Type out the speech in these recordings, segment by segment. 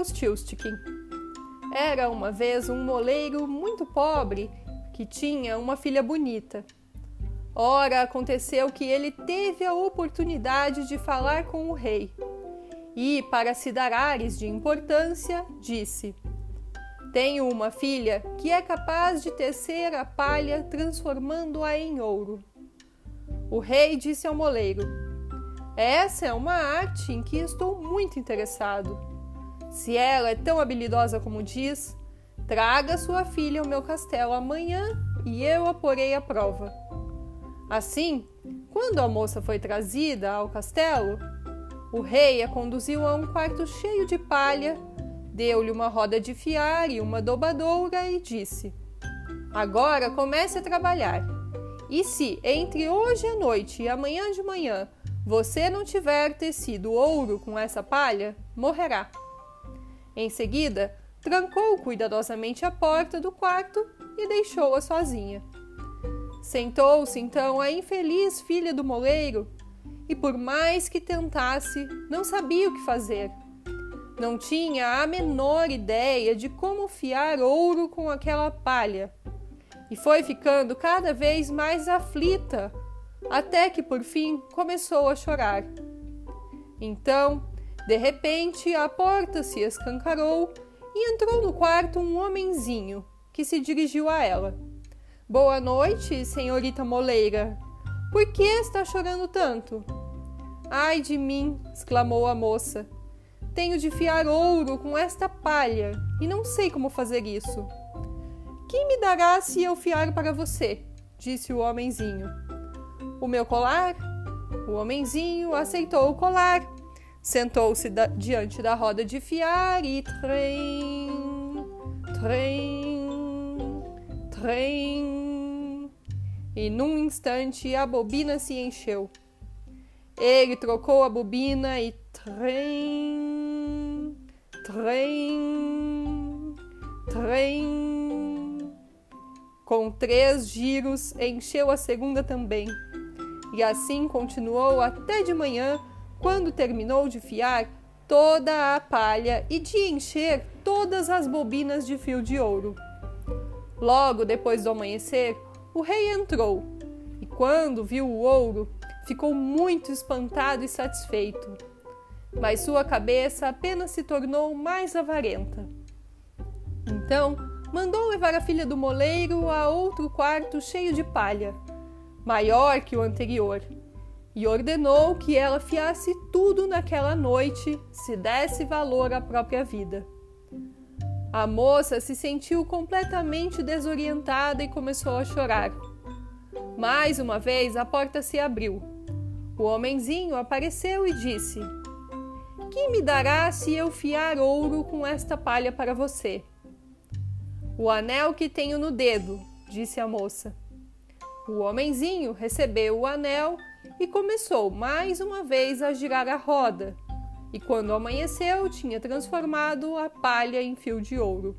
Rumpelstiltskin. Era uma vez um moleiro muito pobre que tinha uma filha bonita. Ora, aconteceu que ele teve a oportunidade de falar com o rei e, para se dar ares de importância, disse: Tenho uma filha que é capaz de tecer a palha transformando-a em ouro. O rei disse ao moleiro: Essa é uma arte em que estou muito interessado. Se ela é tão habilidosa como diz, traga sua filha ao meu castelo amanhã e eu a porei à prova. Assim, quando a moça foi trazida ao castelo, o rei a conduziu a um quarto cheio de palha, deu-lhe uma roda de fiar e uma dobadoura e disse: Agora comece a trabalhar. E se entre hoje à noite e amanhã de manhã você não tiver tecido ouro com essa palha, morrerá. Em seguida, trancou cuidadosamente a porta do quarto e deixou-a sozinha. Sentou-se então a infeliz filha do moleiro e, por mais que tentasse, não sabia o que fazer. Não tinha a menor ideia de como fiar ouro com aquela palha e foi ficando cada vez mais aflita, até que por fim começou a chorar. Então, de repente, a porta se escancarou e entrou no quarto um homenzinho que se dirigiu a ela. Boa noite, senhorita Moleira. Por que está chorando tanto? Ai de mim, exclamou a moça. Tenho de fiar ouro com esta palha e não sei como fazer isso. Que me dará se eu fiar para você? disse o homenzinho. O meu colar? O homenzinho aceitou o colar, sentou-se da, diante da roda de fiar e trem, trem, trem. E num instante a bobina se encheu. Ele trocou a bobina e trem, trem, trem com três giros, encheu a segunda também. E assim continuou até de manhã, quando terminou de fiar toda a palha e de encher todas as bobinas de fio de ouro. Logo depois do amanhecer, o rei entrou e, quando viu o ouro, ficou muito espantado e satisfeito. Mas sua cabeça apenas se tornou mais avarenta. Então, mandou levar a filha do moleiro a outro quarto cheio de palha, maior que o anterior, e ordenou que ela fiasse tudo naquela noite, se desse valor à própria vida. A moça se sentiu completamente desorientada e começou a chorar. Mais uma vez a porta se abriu. O homenzinho apareceu e disse: Que me dará se eu fiar ouro com esta palha para você? O anel que tenho no dedo, disse a moça. O homenzinho recebeu o anel e começou mais uma vez a girar a roda. E quando amanheceu, tinha transformado a palha em fio de ouro.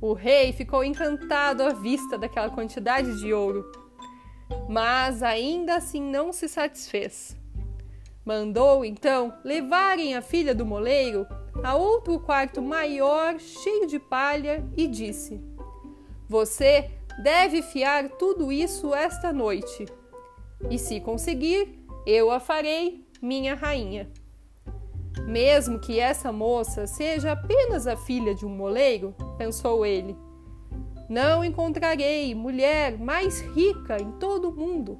O rei ficou encantado à vista daquela quantidade de ouro, mas ainda assim não se satisfez. Mandou então levarem a filha do moleiro a outro quarto maior, cheio de palha, e disse: Você deve fiar tudo isso esta noite, e se conseguir, eu a farei minha rainha. Mesmo que essa moça seja apenas a filha de um moleiro, pensou ele, não encontrarei mulher mais rica em todo o mundo.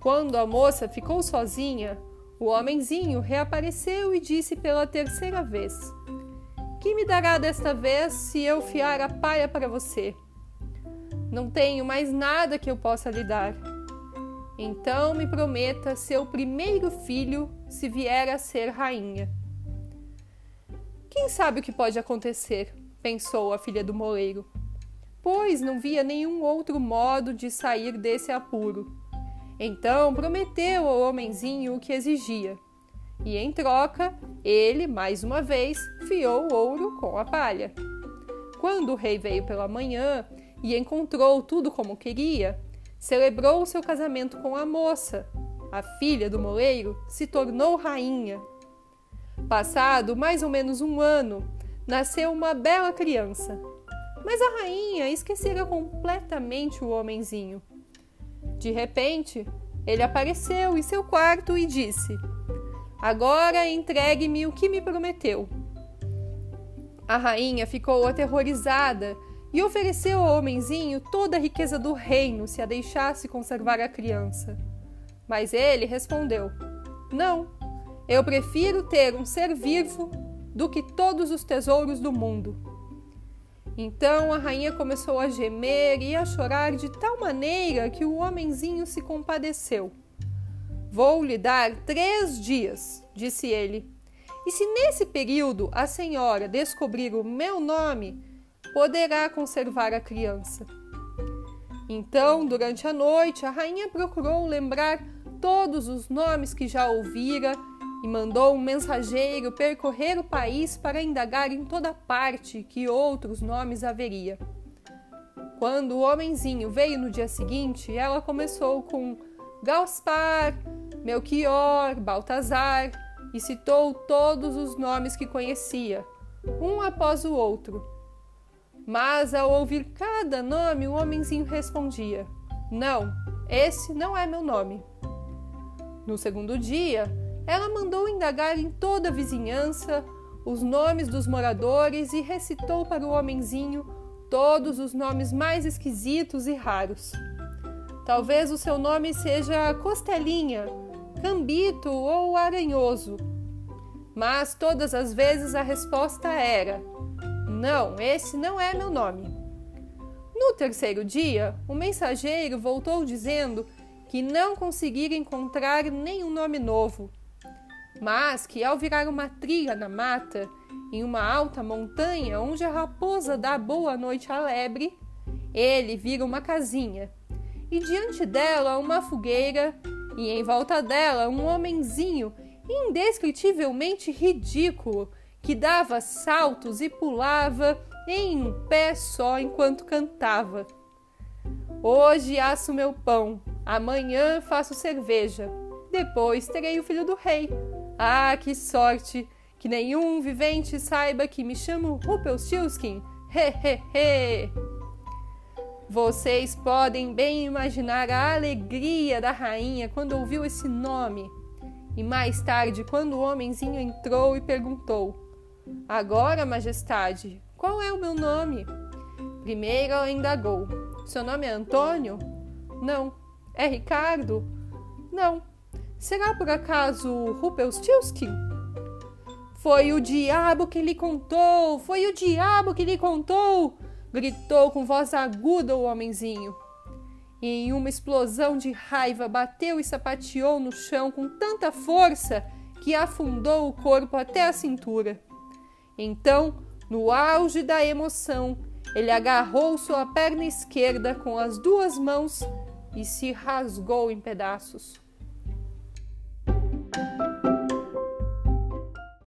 Quando a moça ficou sozinha, o homenzinho reapareceu e disse pela terceira vez: Que me dará desta vez se eu fiar a palha para você? Não tenho mais nada que eu possa lhe dar. Então me prometa seu primeiro filho se vier a ser rainha. Quem sabe o que pode acontecer? pensou a filha do moleiro, pois não via nenhum outro modo de sair desse apuro. Então prometeu ao homenzinho o que exigia. E em troca, ele, mais uma vez, fiou o ouro com a palha. Quando o rei veio pela manhã e encontrou tudo como queria, celebrou o seu casamento com a moça. A filha do moleiro se tornou rainha. Passado mais ou menos um ano, nasceu uma bela criança. Mas a rainha esquecera completamente o homenzinho. De repente, ele apareceu em seu quarto e disse: Agora entregue-me o que me prometeu. A rainha ficou aterrorizada e ofereceu ao homenzinho toda a riqueza do reino se a deixasse conservar a criança. Mas ele respondeu: Não, eu prefiro ter um ser vivo do que todos os tesouros do mundo. Então a rainha começou a gemer e a chorar de tal maneira que o homenzinho se compadeceu. Vou lhe dar três dias, disse ele. E se nesse período a senhora descobrir o meu nome, poderá conservar a criança. Então, durante a noite, a rainha procurou lembrar todos os nomes que já ouvira e mandou um mensageiro percorrer o país para indagar em toda parte que outros nomes haveria. Quando o homenzinho veio no dia seguinte, ela começou com Gaspar, Melchior, Baltazar e citou todos os nomes que conhecia, um após o outro. Mas ao ouvir cada nome, o homenzinho respondia: Não, esse não é meu nome. No segundo dia, ela mandou indagar em toda a vizinhança os nomes dos moradores e recitou para o homenzinho todos os nomes mais esquisitos e raros. Talvez o seu nome seja Costelinha, Cambito ou Aranhoso. Mas todas as vezes a resposta era: Não, esse não é meu nome. No terceiro dia, o mensageiro voltou dizendo que não conseguira encontrar nenhum nome novo mas que ao virar uma trilha na mata, em uma alta montanha onde a raposa dá boa noite à lebre, ele vira uma casinha, e diante dela uma fogueira, e em volta dela um homenzinho indescritivelmente ridículo que dava saltos e pulava em um pé só enquanto cantava. Hoje asso meu pão, amanhã faço cerveja, depois terei o filho do rei. Ah, que sorte! Que nenhum vivente saiba que me chamo Rumpelstiltskin. He, he, he! Vocês podem bem imaginar a alegria da rainha quando ouviu esse nome. E mais tarde, quando o homenzinho entrou e perguntou: Agora, majestade, qual é o meu nome? Primeiro ela indagou: Seu nome é Antônio? Não. É Ricardo? Não. Será por acaso Rumpelstiltskin? Foi o diabo que lhe contou! Foi o diabo que lhe contou! gritou com voz aguda o homenzinho. E em uma explosão de raiva bateu e sapateou no chão com tanta força que afundou o corpo até a cintura. Então, no auge da emoção, ele agarrou sua perna esquerda com as duas mãos e se rasgou em pedaços.